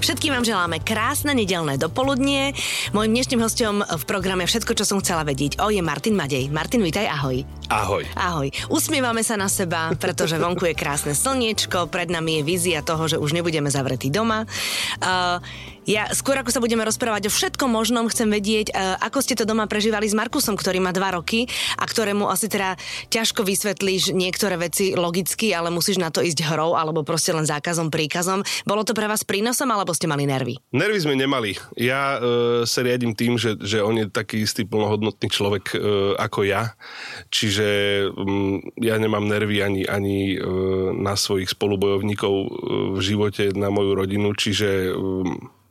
Všetkým vám želáme krásne nedelné dopoludnie. Mojím dnešným hostom v programe Všetko, čo som chcela vedieť, o je Martin Madej. Martin, vítaj, ahoj. Ahoj. Ahoj. Usmievame sa na seba, pretože vonku je krásne slniečko, pred nami je vízia toho, že už nebudeme zavretí doma. Uh, ja skôr ako sa budeme rozprávať o všetkom možnom, chcem vedieť, uh, ako ste to doma prežívali s Markusom, ktorý má dva roky a ktorému asi teda ťažko vysvetlíš niektoré veci logicky, ale musíš na to ísť hrou alebo proste len zákazom, príkazom. Bolo to pre vás prínosom alebo ste mali nervy? Nervy sme nemali. Ja uh, sa riadím tým, že, že on je taký istý plnohodnotný človek uh, ako ja. Čiže um, ja nemám nervy ani, ani uh, na svojich spolubojovníkov uh, v živote, na moju rodinu, čiže um,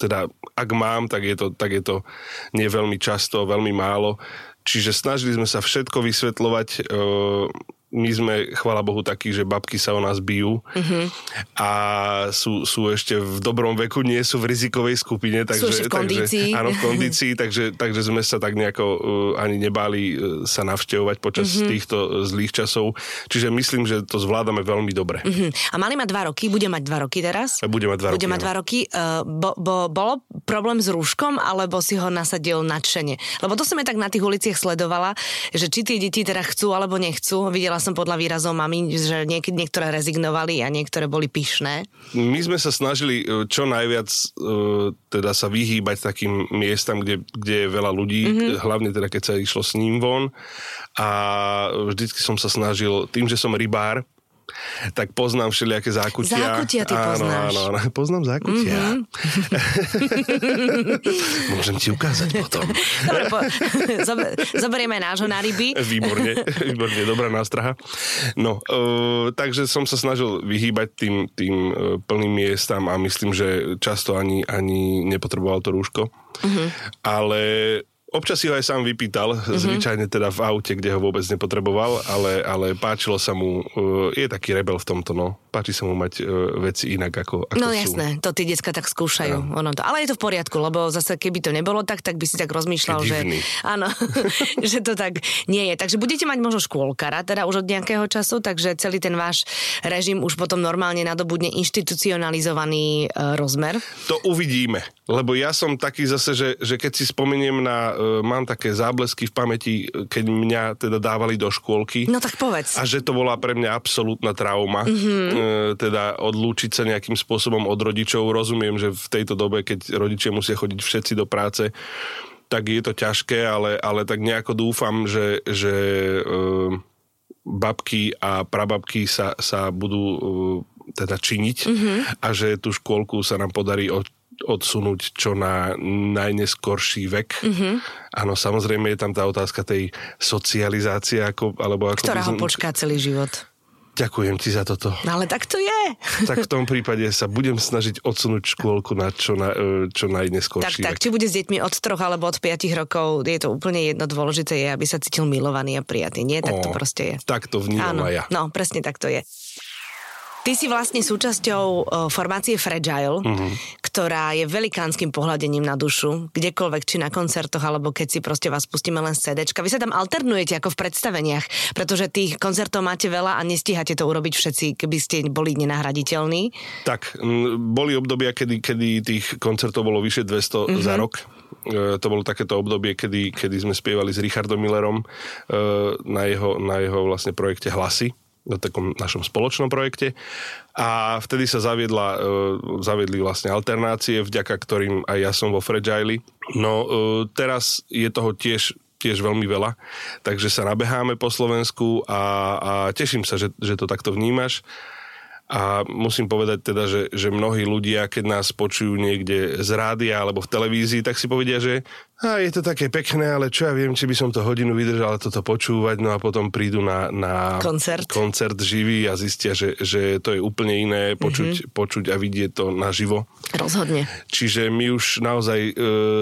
teda ak mám, tak je to, tak je to nie veľmi často, veľmi málo. Čiže snažili sme sa všetko vysvetľovať. My sme, chvala Bohu, takí, že babky sa o nás bijú mm-hmm. a sú, sú ešte v dobrom veku, nie sú v rizikovej skupine. Takže, sú ešte v kondícii. Takže, áno, v kondícii, takže, takže sme sa tak nejako uh, ani nebáli uh, sa navštevovať počas mm-hmm. týchto zlých časov. Čiže myslím, že to zvládame veľmi dobre. Mm-hmm. A mali ma dva roky, bude mať dva roky teraz? Bude mať dva bude roky. mať dva roky. Uh, bo, bo, bolo problém s rúškom, alebo si ho nasadil nadšene? Lebo to som aj tak na tých uliciach sledovala, že či tie deti teda chcú alebo nechcú. Videla som podľa výrazov mami, že niek- niektoré rezignovali a niektoré boli pyšné. My sme sa snažili e, čo najviac e, teda sa vyhýbať takým miestam, kde, kde je veľa ľudí, mm-hmm. hlavne teda keď sa išlo s ním von a vždycky som sa snažil, tým, že som rybár, tak poznám všelijaké zákutia. Zákutia ty áno, poznáš. Áno, áno, poznám zákutia. Mm-hmm. Môžem ti ukázať potom. Dobre, po, zober, zoberieme nášho na ryby. Výborne, výborne, dobrá nástraha. No, uh, takže som sa snažil vyhýbať tým, tým uh, plným miestam a myslím, že často ani, ani nepotreboval to rúško. Uh-huh. Ale Občas si ho aj sám vypýtal, mm-hmm. zvyčajne teda v aute, kde ho vôbec nepotreboval, ale, ale páčilo sa mu, uh, je taký rebel v tomto, no. Páči sa mu mať uh, veci inak ako, ako No sú. jasné, to tí decka tak skúšajú. Ono to. Ale je to v poriadku, lebo zase keby to nebolo tak, tak by si tak rozmýšľal, že, áno, že to tak nie je. Takže budete mať možno škôlkara, teda už od nejakého času, takže celý ten váš režim už potom normálne nadobudne inštitucionalizovaný e, rozmer. To uvidíme, lebo ja som taký zase, že, že keď si spomeniem na, uh, mám také záblesky v pamäti, keď mňa teda dávali do škôlky. No tak povedz. A že to bola pre mňa absolútna trauma, mm-hmm. E, teda odlúčiť sa nejakým spôsobom od rodičov. Rozumiem, že v tejto dobe, keď rodičia musia chodiť všetci do práce, tak je to ťažké, ale, ale tak nejako dúfam, že, že e, babky a prababky sa, sa budú e, teda činiť mm-hmm. a že tú škôlku sa nám podarí od, odsunúť čo na najneskorší vek. Mm-hmm. Áno, samozrejme je tam tá otázka tej socializácie, ako, alebo ako... Ktorá by ho počká celý život. Ďakujem ti za toto. No ale tak to je. Tak v tom prípade sa budem snažiť odsunúť škôlku na čo, na, e, čo Tak, najneskorší tak, vek. či bude s deťmi od troch alebo od piatich rokov, je to úplne jedno dôležité, je, aby sa cítil milovaný a prijatý. Nie, tak to proste je. Tak to vnímam Áno, aj ja. no presne tak to je. Ty si vlastne súčasťou o, formácie Fragile, Mhm. Ktorá je velikánskym pohľadením na dušu, kdekoľvek, či na koncertoch, alebo keď si proste vás pustíme len z CDčka. Vy sa tam alternujete ako v predstaveniach, pretože tých koncertov máte veľa a nestíhate to urobiť všetci, keby ste boli nenahraditeľní. Tak, boli obdobia, kedy, kedy tých koncertov bolo vyše 200 Mhm. mm-hmm. za rok. E, to bolo takéto obdobie, kedy, kedy sme spievali s Richardom Millerom e, na, jeho, na jeho vlastne projekte Hlasy na takom našom spoločnom projekte a vtedy sa zaviedla, e, zaviedli vlastne alternácie, vďaka ktorým aj ja som vo Fragile. No e, teraz je toho tiež tiež veľmi veľa, takže sa nabeháme po Slovensku a, a teším sa, že, že to takto vnímaš. A musím povedať teda, že, že mnohí ľudia, keď nás počujú niekde z rádia alebo v televízii, tak si povedia, že a je to také pekné, ale čo ja viem, či by som to hodinu vydržal toto počúvať, no a potom prídu na, na Koncert. koncert živý a zistia, že, že to je úplne iné počuť, mm-hmm. počuť a vidieť to naživo. Rozhodne. Čiže my už naozaj e,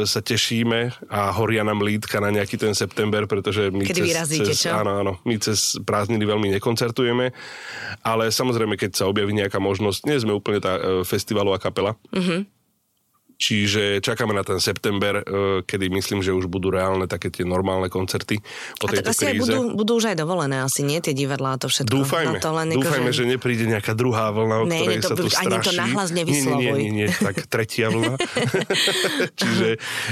sa tešíme a horia nám lítka na nejaký ten september, pretože my Kedy cez, vyrazíte, cez, čo? Áno, áno, my cez prázdniny veľmi nekoncertujeme, ale samozrejme, keď sa objaví nejaká možnosť, nie sme úplne tá e, festivalová kapela, Mhm. Čiže čakáme na ten september, e, kedy myslím, že už budú reálne také tie normálne koncerty po a tejto asi kríze. budú, budú už aj dovolené, asi nie tie divadlá a to všetko. Dúfajme, to len dúfajme, že... že nepríde nejaká druhá vlna, o ne, ktorej ne, to, sa tu straší. Ani to nahlas nevyslovuj. Nie, nie, nie, nie, tak tretia vlna. Čiže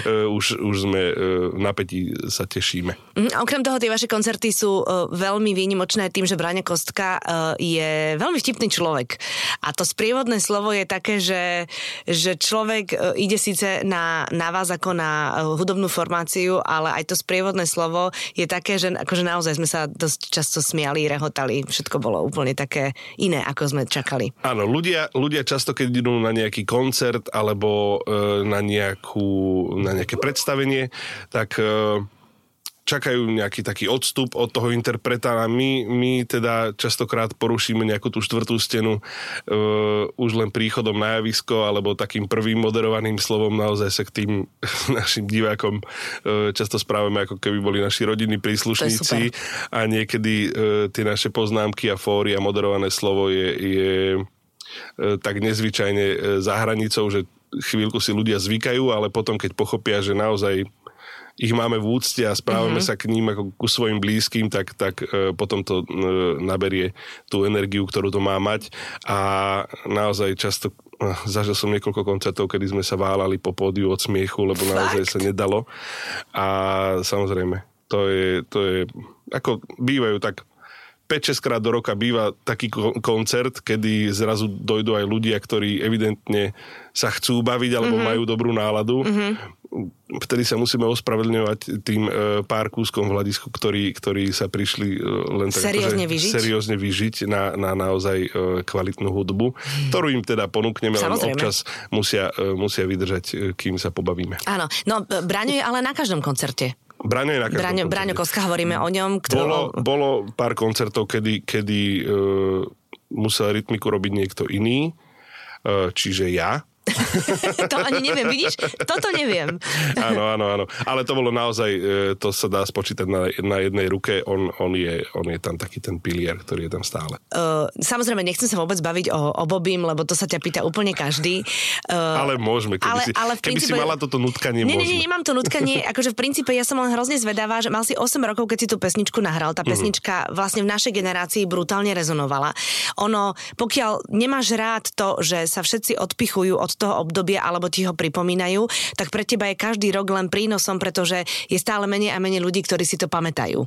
uh, už, už sme uh, napätí sa tešíme. Mm, okrem toho, tie vaše koncerty sú uh, veľmi výnimočné tým, že Braňa Kostka uh, je veľmi vtipný človek. A to sprievodné slovo je také, že, že človek uh, ide síce na na, vás ako na eh, hudobnú formáciu, ale aj to sprievodné slovo je také, že akože naozaj sme sa dosť často smiali, rehotali, všetko bolo úplne také iné, ako sme čakali. Áno, ľudia, ľudia často, keď idú na nejaký koncert alebo e, na, nejakú, na nejaké predstavenie, tak e, čakajú nejaký taký odstup od toho interpreta a my, my teda častokrát porušíme nejakú tú štvrtú stenu uh, už len príchodom na javisko alebo takým prvým moderovaným slovom naozaj sa k tým našim divákom uh, často správame ako keby boli naši rodinní príslušníci. A niekedy uh, tie naše poznámky a fóry a moderované slovo je, je uh, tak nezvyčajne uh, za hranicou, že chvíľku si ľudia zvykajú, ale potom keď pochopia, že naozaj ich máme v úcte a správame mm-hmm. sa k ním ako ku svojim blízkym, tak, tak e, potom to e, naberie tú energiu, ktorú to má mať a naozaj často e, zažil som niekoľko koncertov, kedy sme sa válali po pódiu od smiechu, lebo Fakt? naozaj sa nedalo a samozrejme to je, to je ako bývajú tak 5-6 krát do roka býva taký koncert, kedy zrazu dojdú aj ľudia, ktorí evidentne sa chcú baviť alebo mm-hmm. majú dobrú náladu. Mm-hmm. Vtedy sa musíme ospravedlňovať tým e, pár kúskom v hľadisku, ktorí, ktorí sa prišli e, len tak seriózne, akože, vyžiť? seriózne vyžiť na, na naozaj e, kvalitnú hudbu, mm. ktorú im teda ponúkneme, Samozrejme. len občas musia, musia vydržať, kým sa pobavíme. Áno, no Braňo je ale na každom koncerte. Braňo je na Braňo, Braňo Koska, hovoríme o ňom. Kto... Bolo, bolo pár koncertov, kedy, kedy uh, musel rytmiku robiť niekto iný, uh, čiže ja. to ani neviem, vidíš? Toto neviem. áno, áno, áno. Ale to bolo naozaj, e, to sa dá spočítať na, na jednej ruke. On, on, je, on je tam taký ten pilier, ktorý je tam stále. Uh, samozrejme, nechcem sa vôbec baviť o, o Bobím, lebo to sa ťa pýta úplne každý. Uh, ale môžeme, keby, ale, si, ale keby princípe... si mala toto nutkanie, nie, môžeme. Nie, nie, nemám to nutkanie. akože v princípe ja som len hrozne zvedavá, že mal si 8 rokov, keď si tú pesničku nahral. Tá mhm. pesnička mm. vlastne v našej generácii brutálne rezonovala. Ono, pokiaľ nemáš rád to, že sa všetci odpichujú od toho obdobia, ale alebo ti ho pripomínajú, tak pre teba je každý rok len prínosom, pretože je stále menej a menej ľudí, ktorí si to pamätajú.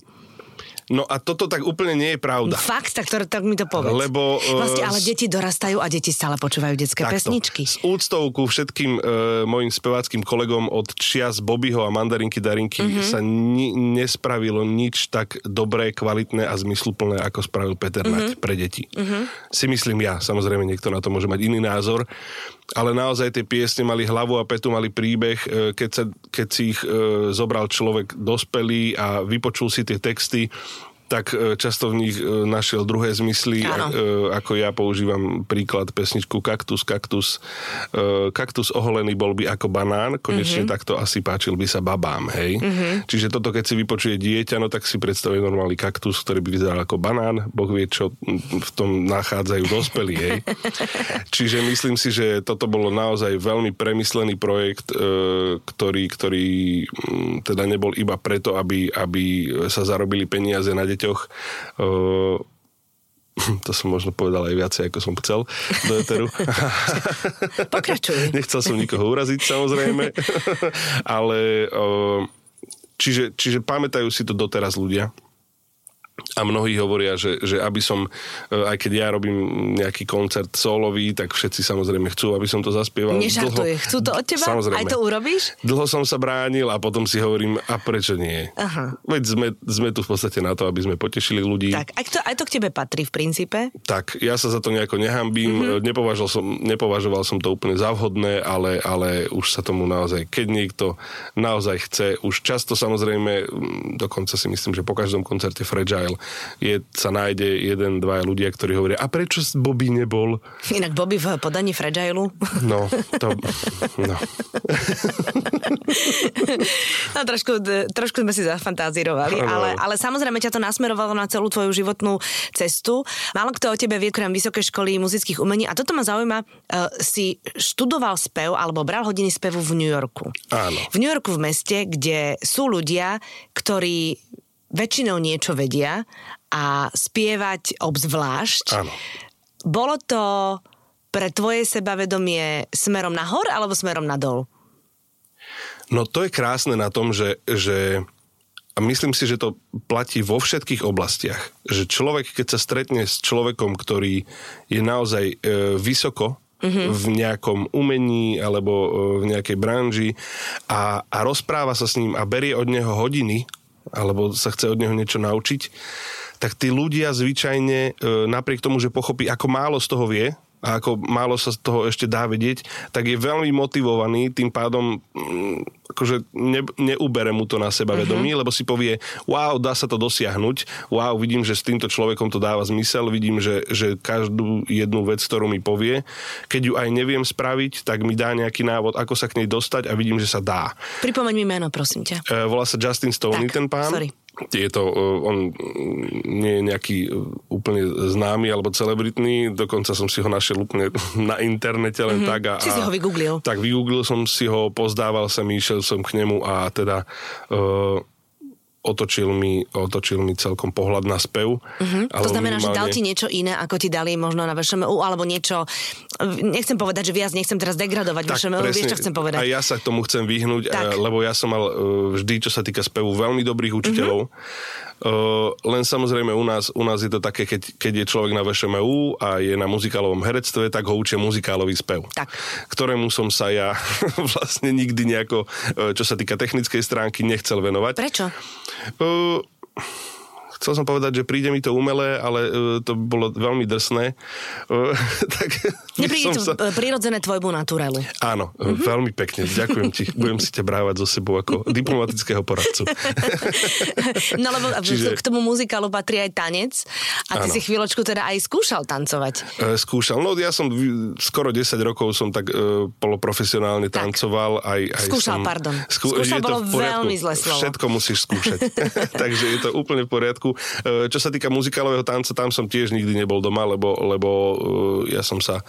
No a toto tak úplne nie je pravda. Fakt, tak, to, tak mi to povedz. Lebo... Uh, vlastne, ale deti dorastajú a deti stále počúvajú detské takto, pesničky. S úctou ku všetkým uh, mojim speváckým kolegom od čias Bobbyho a Mandarinky Darinky mm-hmm. sa ni- nespravilo nič tak dobré, kvalitné a zmysluplné, ako spravil Peter mm-hmm. Nať pre deti. Mm-hmm. Si myslím ja, samozrejme niekto na to môže mať iný názor, ale naozaj tie piesne mali hlavu a petu, mali príbeh, e, keď, sa, keď si ich e, zobral človek dospelý a vypočul si tie texty, tak e, často v nich e, našiel druhé zmysly, a, e, ako ja používam príklad pesničku Kaktus, Kaktus. Kaktus oholený bol by ako banán, konečne mm-hmm. takto asi páčil by sa babám, hej. Mm-hmm. Čiže toto, keď si vypočuje dieťa, no tak si predstavuje normálny kaktus, ktorý by vyzeral ako banán, boh vie, čo v tom nachádzajú dospelí, hej. Čiže myslím si, že toto bolo naozaj veľmi premyslený projekt, ktorý, ktorý teda nebol iba preto, aby, aby sa zarobili peniaze na deti deťoch. To som možno povedal aj viacej, ako som chcel do Eteru. Pokračuj. Nechcel som nikoho uraziť, samozrejme. Ale čiže, čiže pamätajú si to doteraz ľudia a mnohí hovoria, že, že aby som, e, aj keď ja robím nejaký koncert solový, tak všetci samozrejme chcú, aby som to zaspieval. Nežartuje, chcú to od teba? Samozrejme. Aj to urobíš? Dlho som sa bránil a potom si hovorím, a prečo nie? Aha. Veď sme, sme tu v podstate na to, aby sme potešili ľudí. Tak, aj to, aj to k tebe patrí v princípe? Tak, ja sa za to nejako nehambím, mm-hmm. nepovažoval, som, nepovažoval som to úplne za vhodné, ale, ale už sa tomu naozaj, keď niekto naozaj chce, už často samozrejme, dokonca si myslím, že po každom koncerte Fragile Fragile. Je, sa nájde jeden, dva ľudia, ktorí hovoria, a prečo Bobby nebol? Inak Bobby v podaní Fragile. No, to... No. no trošku, trošku sme si zafantázírovali, ale, ale samozrejme ťa to nasmerovalo na celú tvoju životnú cestu. Málo kto o tebe vie, krem Vysokej školy muzických umení a toto ma zaujíma, uh, si študoval spev alebo bral hodiny spevu v New Yorku. Áno. V New Yorku v meste, kde sú ľudia, ktorí väčšinou niečo vedia a spievať obzvlášť. Áno. Bolo to pre tvoje sebavedomie smerom nahor alebo smerom nadol? No to je krásne na tom, že, že a myslím si, že to platí vo všetkých oblastiach. Že človek, keď sa stretne s človekom, ktorý je naozaj e, vysoko mm-hmm. v nejakom umení alebo e, v nejakej branži a, a rozpráva sa s ním a berie od neho hodiny alebo sa chce od neho niečo naučiť, tak tí ľudia zvyčajne, e, napriek tomu, že pochopí, ako málo z toho vie, a ako málo sa z toho ešte dá vedieť, tak je veľmi motivovaný, tým pádom mm, akože ne, neubere mu to na seba uh-huh. vedomí, lebo si povie, wow, dá sa to dosiahnuť, wow, vidím, že s týmto človekom to dáva zmysel, vidím, že, že každú jednu vec, ktorú mi povie, keď ju aj neviem spraviť, tak mi dá nejaký návod, ako sa k nej dostať a vidím, že sa dá. Pripomeň mi meno, prosím ťa. E, volá sa Justin Stoney, tak, ten pán. Sorry je to, e, on nie je nejaký e, úplne známy alebo celebritný, dokonca som si ho našiel úplne na internete len mm-hmm. tak. A, Či si ho vygooglil? Tak vygooglil som si ho, pozdával sa, išiel som k nemu a teda uh, otočil mi, otočil mi celkom pohľad na spev. Uh-huh. To znamená, minimálne... že dal ti niečo iné, ako ti dali možno na VŠMU, alebo niečo, nechcem povedať, že viac, nechcem teraz degradovať tak, VŠMU, presne, vieš, čo chcem povedať. A ja sa k tomu chcem vyhnúť, tak. lebo ja som mal e, vždy, čo sa týka spevu, veľmi dobrých učiteľov. Uh-huh Uh, len samozrejme u nás, u nás je to také, keď, keď je človek na VŠMU a je na muzikálovom herectve, tak ho učia muzikálový spev. Tak. Ktorému som sa ja vlastne nikdy nejako, e, čo sa týka technickej stránky, nechcel venovať. Prečo? Uh, chcel som povedať, že príde mi to umelé, ale uh, to bolo veľmi drsné. Uh, tak Nepríde to sa... prirodzené tvojmu naturelu. Áno, uh-huh. veľmi pekne. Ďakujem ti. Budem si ťa brávať so sebou ako diplomatického poradcu. no lebo Čiže... k tomu muzikálu patrí aj tanec a ty Áno. si chvíľočku teda aj skúšal tancovať. Uh, skúšal. No ja som skoro 10 rokov som tak uh, poloprofesionálne tak. tancoval. Aj, aj skúšal, som... pardon. Skú... Skúšal bolo veľmi zlé slovo. Všetko musíš skúšať. Takže je to úplne v poriadku poriadku. E, čo sa týka muzikálového tanca, tam som tiež nikdy nebol doma, lebo, lebo e, ja som sa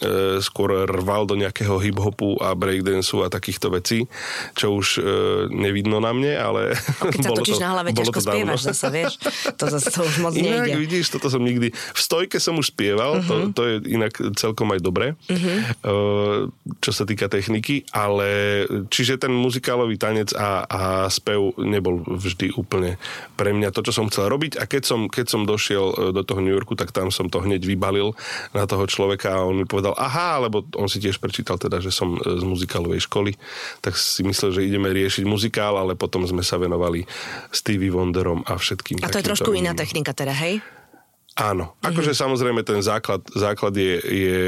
e, skôr rval do nejakého hip-hopu a breakdanceu a takýchto vecí, čo už nevidno na mne, ale... Keď sa točíš to, na hlave, ťažko spievaš zase, vieš? To zase to už moc inak, nejde. vidíš, toto som nikdy... V stojke som už spieval, uh-huh. to, mhm. to je inak celkom aj dobré, uh-huh. čo sa týka techniky, ale čiže ten muzikálový tanec a, a spev nebol vždy úplne pre mňa to, čo som chcel chcel robiť a keď som, keď som došiel e, do toho New Yorku, tak tam som to hneď vybalil na toho človeka a on mi povedal, aha, lebo on si tiež prečítal teda, že som e, z muzikálovej školy, tak si myslel, že ideme riešiť muzikál, ale potom sme sa venovali Stevie Wonderom a všetkým. A to je trošku iná technika teda, hej? Áno, akože mm-hmm. samozrejme ten základ, základ je, je,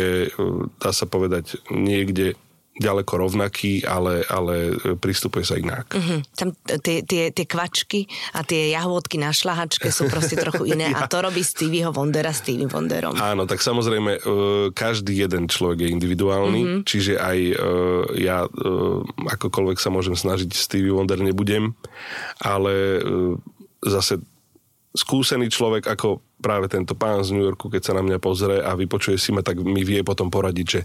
dá sa povedať, niekde ďaleko rovnaký, ale, ale pristupuje sa inak. Uh-huh. Tam tie, tie, tie kvačky a tie jahôdky na šlahačke sú proste trochu iné ja. a to robí Stevieho Wondera Stevie Wonderom. Áno, tak samozrejme e, každý jeden človek je individuálny, uh-huh. čiže aj e, ja e, akokoľvek sa môžem snažiť Stevie Wonder nebudem, ale zase skúsený človek ako práve tento pán z New Yorku, keď sa na mňa pozrie a vypočuje si ma, tak mi vie potom poradiť, že,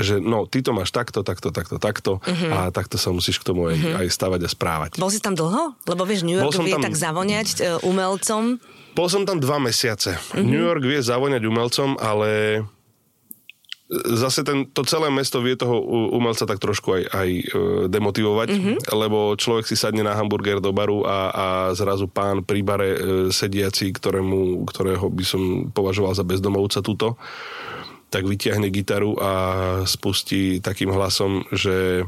že no, ty to máš takto, takto, takto, takto uh-huh. a takto sa musíš k tomu aj, uh-huh. aj stavať a správať. Bol si tam dlho? Lebo vieš, New York vie tam... tak zavoňať uh, umelcom. Bol som tam dva mesiace. Uh-huh. New York vie zavoňať umelcom, ale zase ten, to celé mesto vie toho umelca tak trošku aj, aj e, demotivovať, mm-hmm. lebo človek si sadne na hamburger do baru a, a zrazu pán pri bare e, sediaci, ktorému, ktorého by som považoval za bezdomovca túto, tak vytiahne gitaru a spustí takým hlasom, že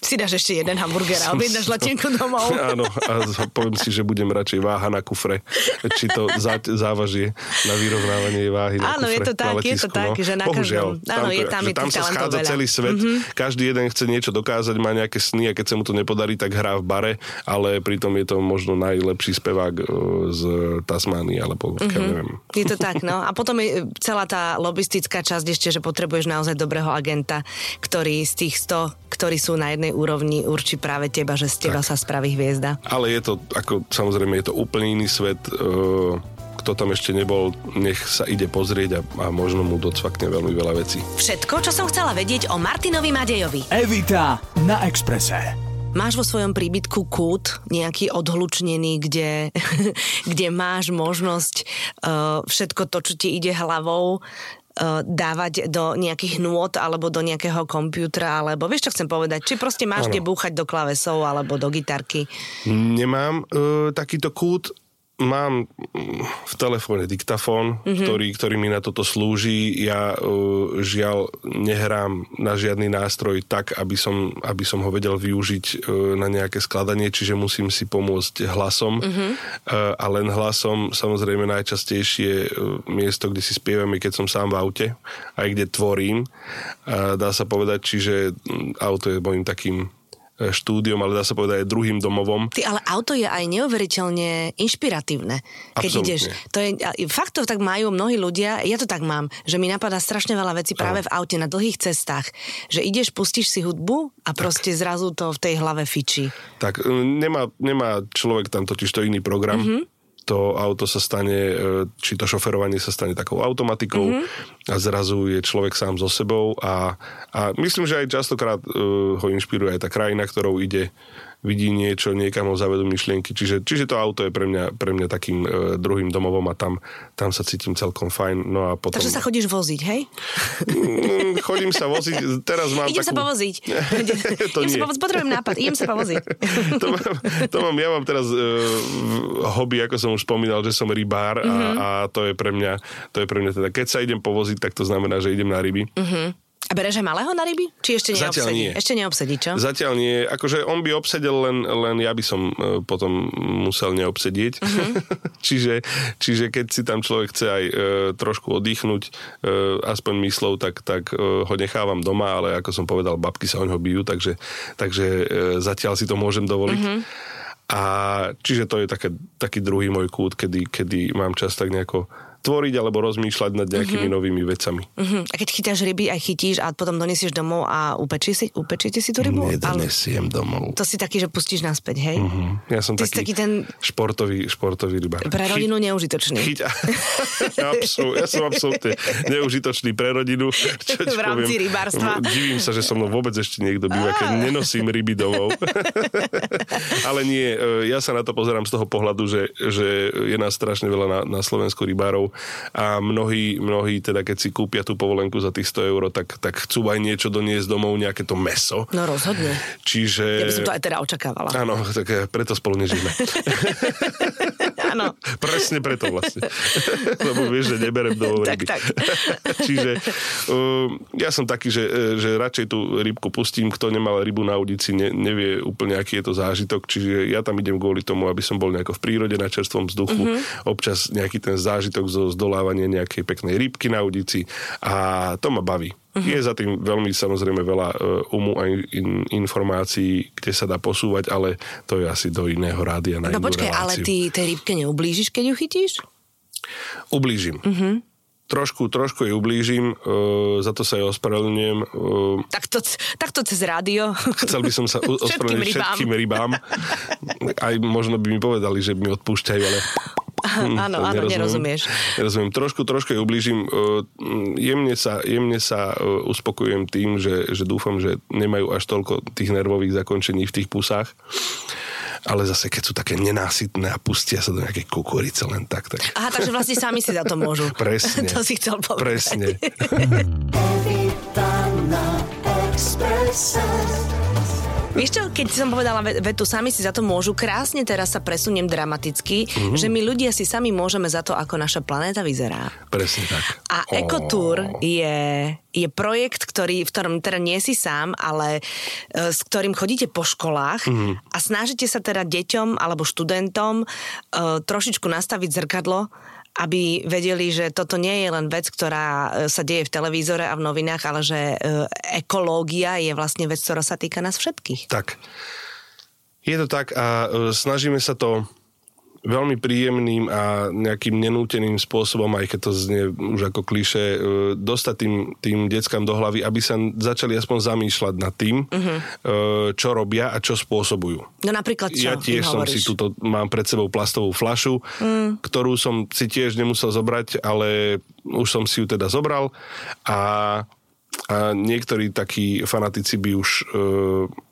Si dáš ešte jeden hamburger a objednáš letenku domov. Áno, a poviem si, že budem radšej váha na kufre, či to zá, závažie na vyrovnávanie váhy na Áno, kufre, je to tak, na je to tak, že na Bohužiaľ, každom... Áno, je tam, je tam sa schádza veľa. celý svet, mm-hmm. každý jeden chce niečo dokázať, má nejaké sny a keď sa mu to nepodarí, tak hrá v bare, ale pritom je to možno najlepší spevák e, z Tasmány, alebo mm-hmm. ja neviem. Je to tak, no. A potom je celá tá lobistická časť ešte, že potrebuješ naozaj dobrého agenta, ktorý z tých 100, ktorí sú na jednej úrovni, určí práve teba, že z teba tak. sa spraví hviezda. Ale je to, ako samozrejme, je to úplne iný svet. E, kto tam ešte nebol, nech sa ide pozrieť a, a možno mu docvakne veľmi veľa vecí. Všetko, čo som chcela vedieť o Martinovi Madejovi. Evita na Exprese. Máš vo svojom príbytku kút nejaký odhlučnený, kde, kde máš možnosť uh, všetko to, čo ti ide hlavou, dávať do nejakých nôd alebo do nejakého kompútra, alebo vieš, čo chcem povedať? Či proste máš ano. kde búchať do klavesov alebo do gitarky? Nemám uh, takýto kút, mám v telefóne diktafón, mm-hmm. ktorý, ktorý mi na toto slúži. Ja uh, žiaľ nehrám na žiadny nástroj tak, aby som, aby som ho vedel využiť uh, na nejaké skladanie, čiže musím si pomôcť hlasom. Mm-hmm. Uh, a len hlasom samozrejme najčastejšie uh, miesto, kde si spievam je, keď som sám v aute, aj kde tvorím. Uh, dá sa povedať, čiže auto je môjim takým štúdiom, ale dá sa povedať aj druhým domovom. Ty, ale auto je aj neuveriteľne inšpiratívne. Keď Absolutne. ideš, to je, fakt to tak majú mnohí ľudia, ja to tak mám, že mi napadá strašne veľa vecí práve v aute na dlhých cestách, že ideš, pustíš si hudbu a proste tak. zrazu to v tej hlave fičí. Tak nemá, nemá človek tam totiž to iný program. Mm-hmm to auto sa stane, e, či to šoferovanie sa stane takou automatikou mm-hmm. a zrazu je človek sám so sebou a, a myslím, že aj častokrát uh, ho inšpiruje aj tá krajina, ktorou ide vidí niečo, niekam ho zavedú myšlienky. Čiže, čiže to auto je pre mňa, pre mňa takým e, druhým domovom a tam, tam sa cítim celkom fajn. No a potom... Takže sa chodíš voziť, hej? Mm, chodím sa voziť. Teraz mám Idem takú... sa povoziť. to idem nie. sa povoziť. Potrebujem nápad. Idem sa povoziť. to, mám, to mám, ja mám teraz e, hobby, ako som už spomínal, že som rybár mm-hmm. a, a to je pre mňa, to je pre mňa teda, keď sa idem povoziť, tak to znamená, že idem na ryby. Mm-hmm. A bereš aj malého na ryby? Či ešte neobsedí? Zatiaľ nie. Ešte neobsedí, čo? Zatiaľ nie. Akože on by obsedel, len, len ja by som uh, potom musel neobsedieť. Uh-huh. čiže, čiže keď si tam človek chce aj uh, trošku oddychnúť, uh, aspoň myslov, tak, tak uh, ho nechávam doma, ale ako som povedal, babky sa o ňo bijú, takže, takže uh, zatiaľ si to môžem dovoliť. Uh-huh. A čiže to je také, taký druhý môj kút, kedy, kedy mám čas tak nejako tvoriť alebo rozmýšľať nad nejakými uh-huh. novými vecami. Uh-huh. A keď chytáš ryby, aj chytíš a potom donesieš domov a upečí si, upečíte si tú rybu? Nedonesiem Ale... domov. To si taký, že pustíš naspäť, hej? Uh-huh. Ja som taký, taký ten... športový, športový rybár. Pre rodinu Chy... neužitočný. Chyť... Absol... ja som absolútne neužitočný pre rodinu. Čo v rámci poviem, rybárstva. Divím sa, že so mnou vôbec ešte niekto býva, keď nenosím ryby domov. Ale nie, e, ja sa na to pozerám z toho pohľadu, že, že je nás strašne veľa na, na Slovensku rybárov a mnohí, mnohí teda keď si kúpia tú povolenku za tých 100 eur, tak, tak chcú aj niečo doniesť domov, nejaké to meso. No rozhodne. Čiže... Ja by som to aj teda očakávala. Áno, tak eh, preto spolu nežijeme. Áno. Presne preto vlastne. Lebo vieš, že neberem do ryby. Tak, tak. Čiže uh, ja som taký, že, že radšej tú rybku pustím, kto nemal rybu na udici, ne, nevie úplne, aký je to zážitok, čiže ja tam idem kvôli tomu, aby som bol nejako v prírode na čerstvom vzduchu, mm-hmm. občas nejaký ten zážitok zo zdolávania nejakej peknej rybky na udici a to ma baví. Je za tým veľmi samozrejme veľa uh, umu a in, informácií, kde sa dá posúvať, ale to je asi do iného rádia na No počkaj, reláciu. ale ty tej rybke neublížiš, keď ju chytíš? Ublížim. Uh-huh. Trošku, trošku jej ublížim, uh, za to sa jej ospravedlňujem. Uh, tak, to, tak to cez rádio. Chcel by som sa ospravedlniť všetkým rybám. Aj možno by mi povedali, že mi odpúšťajú, ale Hm, áno, áno, nerozumieš. Nerozumiem. Trošku, trošku jej ublížim. Jemne sa, jemne sa uspokojujem tým, že, že dúfam, že nemajú až toľko tých nervových zakončení v tých pusách ale zase keď sú také nenásytné a pustia sa do nejakej kukurice len tak. tak. Aha, takže vlastne sami si za to môžu. Presne. to si chcel povedať. Presne. Vieš čo, keď som povedala ve- vetu, sami si za to môžu, krásne teraz sa presuniem dramaticky, mm-hmm. že my ľudia si sami môžeme za to, ako naša planéta vyzerá. Presne tak. A Ecotour je, je projekt, ktorý, v ktorom teda nie si sám, ale e, s ktorým chodíte po školách mm-hmm. a snažíte sa teda deťom alebo študentom e, trošičku nastaviť zrkadlo aby vedeli, že toto nie je len vec, ktorá e, sa deje v televízore a v novinách, ale že e, ekológia je vlastne vec, ktorá sa týka nás všetkých. Tak. Je to tak a e, snažíme sa to veľmi príjemným a nejakým nenúteným spôsobom, aj keď to znie už ako kliše, dostať tým, tým deckám do hlavy, aby sa začali aspoň zamýšľať nad tým, uh-huh. čo robia a čo spôsobujú. No napríklad čo? Ja tiež som si túto, mám pred sebou plastovú flašu, mm. ktorú som si tiež nemusel zobrať, ale už som si ju teda zobral a a niektorí takí fanatici by už e,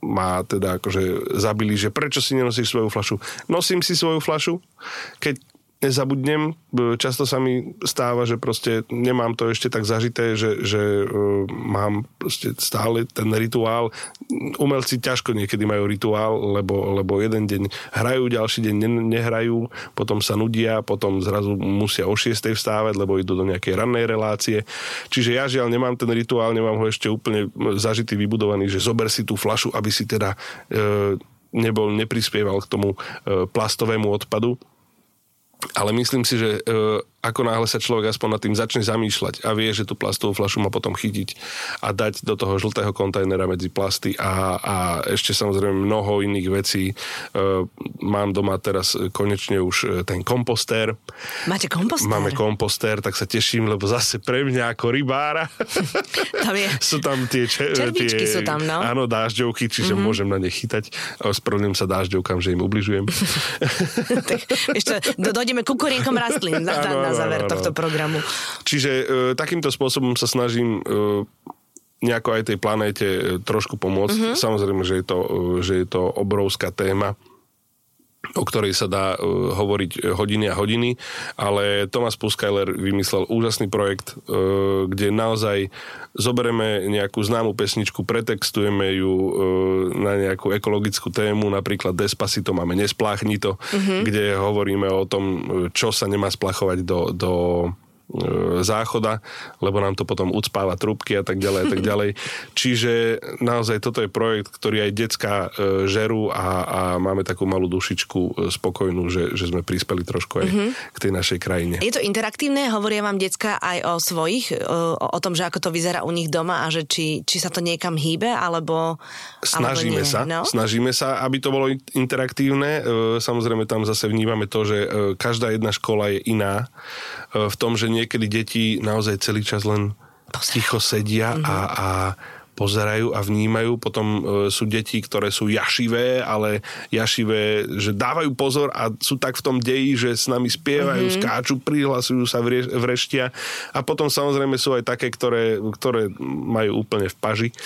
ma teda akože zabili, že prečo si nenosíš svoju flašu. Nosím si svoju flašu, keď nezabudnem. Často sa mi stáva, že proste nemám to ešte tak zažité, že, že uh, mám proste stále ten rituál. Umelci ťažko niekedy majú rituál, lebo, lebo jeden deň hrajú, ďalší deň ne, nehrajú, potom sa nudia, potom zrazu musia o 6 vstávať, lebo idú do nejakej rannej relácie. Čiže ja žiaľ nemám ten rituál, nemám ho ešte úplne zažitý, vybudovaný, že zober si tú flašu, aby si teda uh, nebol, neprispieval k tomu uh, plastovému odpadu ale myslím si, že e, ako náhle sa človek aspoň nad tým začne zamýšľať a vie, že tú plastovú flašu má potom chytiť a dať do toho žltého kontajnera medzi plasty a, a ešte samozrejme mnoho iných vecí. E, mám doma teraz konečne už e, ten kompostér. Máte kompostér? Máme kompostér, tak sa teším, lebo zase pre mňa ako rybára tam je. sú tam tie, če, Červičky tie, sú tam, no. Áno, dážďovky, čiže mm-hmm. môžem na ne chytať. Ospravedlňujem sa dážďovkám, že im ubližujem. tak, ešte, do, dojdeme ku kurienkom rastlín ano, na záver ano, tohto programu. Čiže e, takýmto spôsobom sa snažím e, nejako aj tej planéte e, trošku pomôcť. Mm-hmm. Samozrejme, že je, to, e, že je to obrovská téma o ktorej sa dá uh, hovoriť hodiny a hodiny, ale Thomas Puskeiler vymyslel úžasný projekt, uh, kde naozaj zoberieme nejakú známu pesničku, pretextujeme ju na nejakú ekologickú tému, napríklad Despacito máme Nespláchni to, mm-hmm. kde hovoríme o tom, čo sa nemá splachovať do, do E, záchoda, lebo nám to potom ucpáva trubky a tak ďalej a tak ďalej. Čiže naozaj toto je projekt, ktorý aj detská e, žerú a, a máme takú malú dušičku e, spokojnú, že, že sme prispeli trošku aj mm-hmm. k tej našej krajine. Je to interaktívne? Hovoria vám decka aj o svojich, o, o tom, že ako to vyzerá u nich doma a že či, či sa to niekam hýbe, alebo... Snažíme alebo sa, no? snažíme sa, aby to bolo interaktívne. Samozrejme tam zase vnímame to, že každá jedna škola je iná v tom, že niekedy deti naozaj celý čas len ticho sedia mm-hmm. a, a pozerajú a vnímajú. Potom e, sú deti, ktoré sú jašivé, ale jašivé, že dávajú pozor a sú tak v tom deji, že s nami spievajú, mm-hmm. skáču, prihlasujú sa, vreštia. A potom samozrejme sú aj také, ktoré, ktoré majú úplne v paži.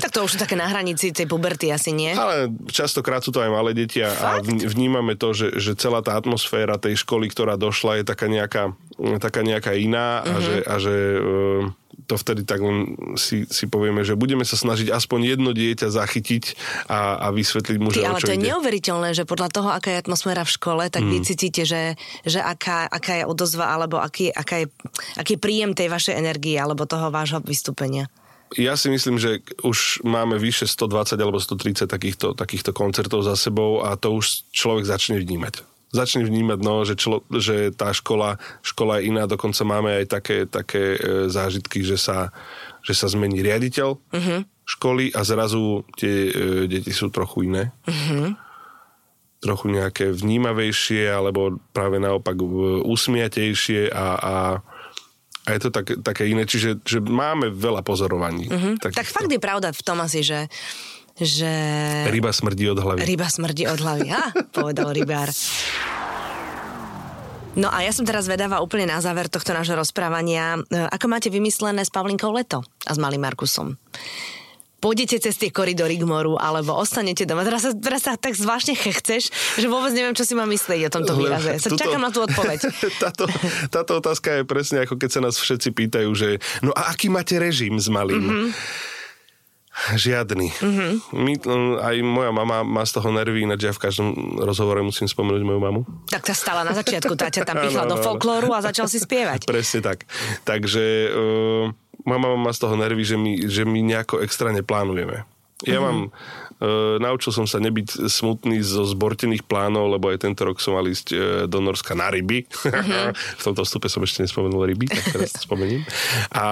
Tak to už sú také na hranici tej puberty asi, nie? Ale častokrát sú to aj malé deti a, vnímame to, že, že celá tá atmosféra tej školy, ktorá došla, je taká nejaká, taká nejaká iná mm-hmm. a mhm. že, a že e, to vtedy tak len si, si povieme, že budeme sa snažiť aspoň jedno dieťa zachytiť a, a vysvetliť mu, že Ty, ale to je ide. neuveriteľné, že podľa toho, aká je atmosféra v škole, tak mm. vy cítite, že, že aká, aká je odozva, alebo aký, aká je, aký je príjem tej vašej energie, alebo toho vášho vystúpenia. Ja si myslím, že už máme vyše 120 alebo 130 takýchto, takýchto koncertov za sebou a to už človek začne vnímať začne vnímať, no, že, člo, že tá škola, škola je iná, dokonca máme aj také, také e, zážitky, že sa, že sa zmení riaditeľ uh-huh. školy a zrazu tie e, deti sú trochu iné. Uh-huh. Trochu nejaké vnímavejšie, alebo práve naopak usmiatejšie a, a a je to tak, také iné, čiže že máme veľa pozorovaní. Uh-huh. Tak fakt je pravda v tom asi, že že... Ryba smrdí od hlavy. Ryba smrdí od hlavy, ha, povedal rybár. No a ja som teraz vedáva úplne na záver tohto nášho rozprávania. E, ako máte vymyslené s Pavlinkou leto a s malým Markusom? pôjdete cez tie koridory k moru, alebo ostanete doma. Teraz sa, teraz sa tak zvláštne chechceš, že vôbec neviem, čo si mám myslieť o tomto výraze. Sa tuto, čakám na tú odpoveď. táto, táto otázka je presne ako keď sa nás všetci pýtajú, že no a aký máte režim s malým? Mm-hmm Žiadny. Mm-hmm. My, aj moja mama má z toho nervy, ináč ja v každom rozhovore musím spomenúť moju mamu. Tak sa stala na začiatku, tá ťa tam pichla do folklóru a začal si spievať. Presne tak. Takže uh, moja mama má z toho nervy, že my, že my nejako extra neplánujeme. Ja mm-hmm. mám naučil som sa nebyť smutný zo zbortených plánov, lebo aj tento rok som mal ísť e, do Norska na ryby. Uh-huh. v tomto vstupe som ešte nespomenul ryby, tak teraz to spomením. A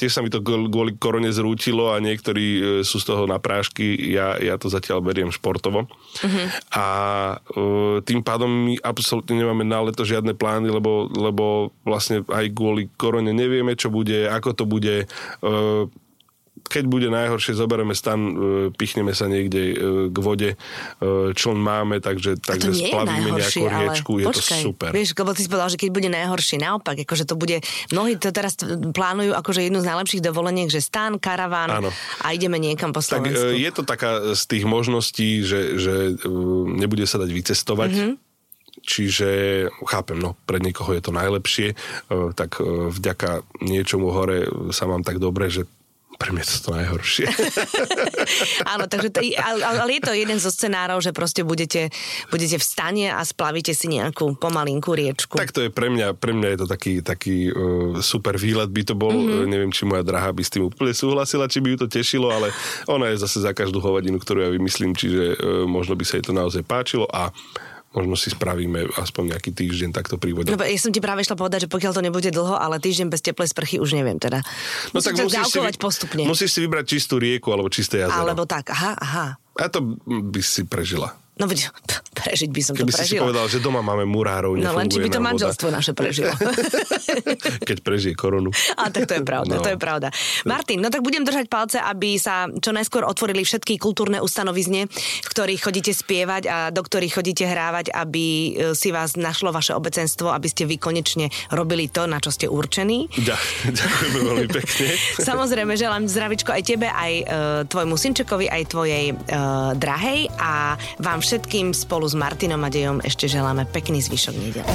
tiež sa mi to kvôli korone zrútilo a niektorí e, sú z toho na prášky. Ja, ja to zatiaľ beriem športovo. Uh-huh. A e, tým pádom my absolútne nemáme na leto žiadne plány, lebo, lebo vlastne aj kvôli korone nevieme, čo bude, ako to bude. Keď bude najhoršie, zoberieme stan, e, pichneme sa niekde e, k vode, e, čln máme, takže, takže splavíme nejakú riečku, je počkaj, to super. Vieš, lebo ty si povedal, že keď bude najhoršie, naopak, akože to bude, mnohí to teraz plánujú akože jednu z najlepších dovoleniek, že stan, karaván Áno. a ideme niekam po Slovensku. Tak je to taká z tých možností, že, že nebude sa dať vycestovať, mm-hmm. Čiže chápem, no pre niekoho je to najlepšie, tak vďaka niečomu hore sa mám tak dobre, že pre mňa to najhoršie. Áno, takže to, ale, ale je to jeden zo scenárov, že proste budete, budete v stane a splavíte si nejakú pomalinkú riečku. Tak to je pre mňa, pre mňa je to taký, taký uh, super výlet by to bol. Mm-hmm. Neviem, či moja drahá by s tým úplne súhlasila, či by ju to tešilo, ale ona je zase za každú hovadinu, ktorú ja vymyslím, čiže uh, možno by sa jej to naozaj páčilo a možno si spravíme aspoň nejaký týždeň takto pri vode. No, ja som ti práve išla povedať, že pokiaľ to nebude dlho, ale týždeň bez teplej sprchy už neviem teda. No tak musíš si, postupne. musíš si vybrať čistú rieku alebo čisté jazero. Alebo tak, aha, aha. A to by si prežila. No veď, prežiť by som Keby to prežila. si povedal, že doma máme murárov, No len či by to manželstvo voda. naše prežilo. Keď prežije koronu. A tak to je pravda, no. to je pravda. Martin, no tak budem držať palce, aby sa čo najskôr otvorili všetky kultúrne ustanovizne, v ktorých chodíte spievať a do ktorých chodíte hrávať, aby e, si vás našlo vaše obecenstvo, aby ste vy konečne robili to, na čo ste určení. Ďakujeme veľmi pekne. Samozrejme, želám zdravičko aj tebe, aj uh, tvojmu synčekovi, aj tvojej uh, drahej a vám všetkým spolu s Martinom a Dejom ešte želáme pekný zvyšok nedele.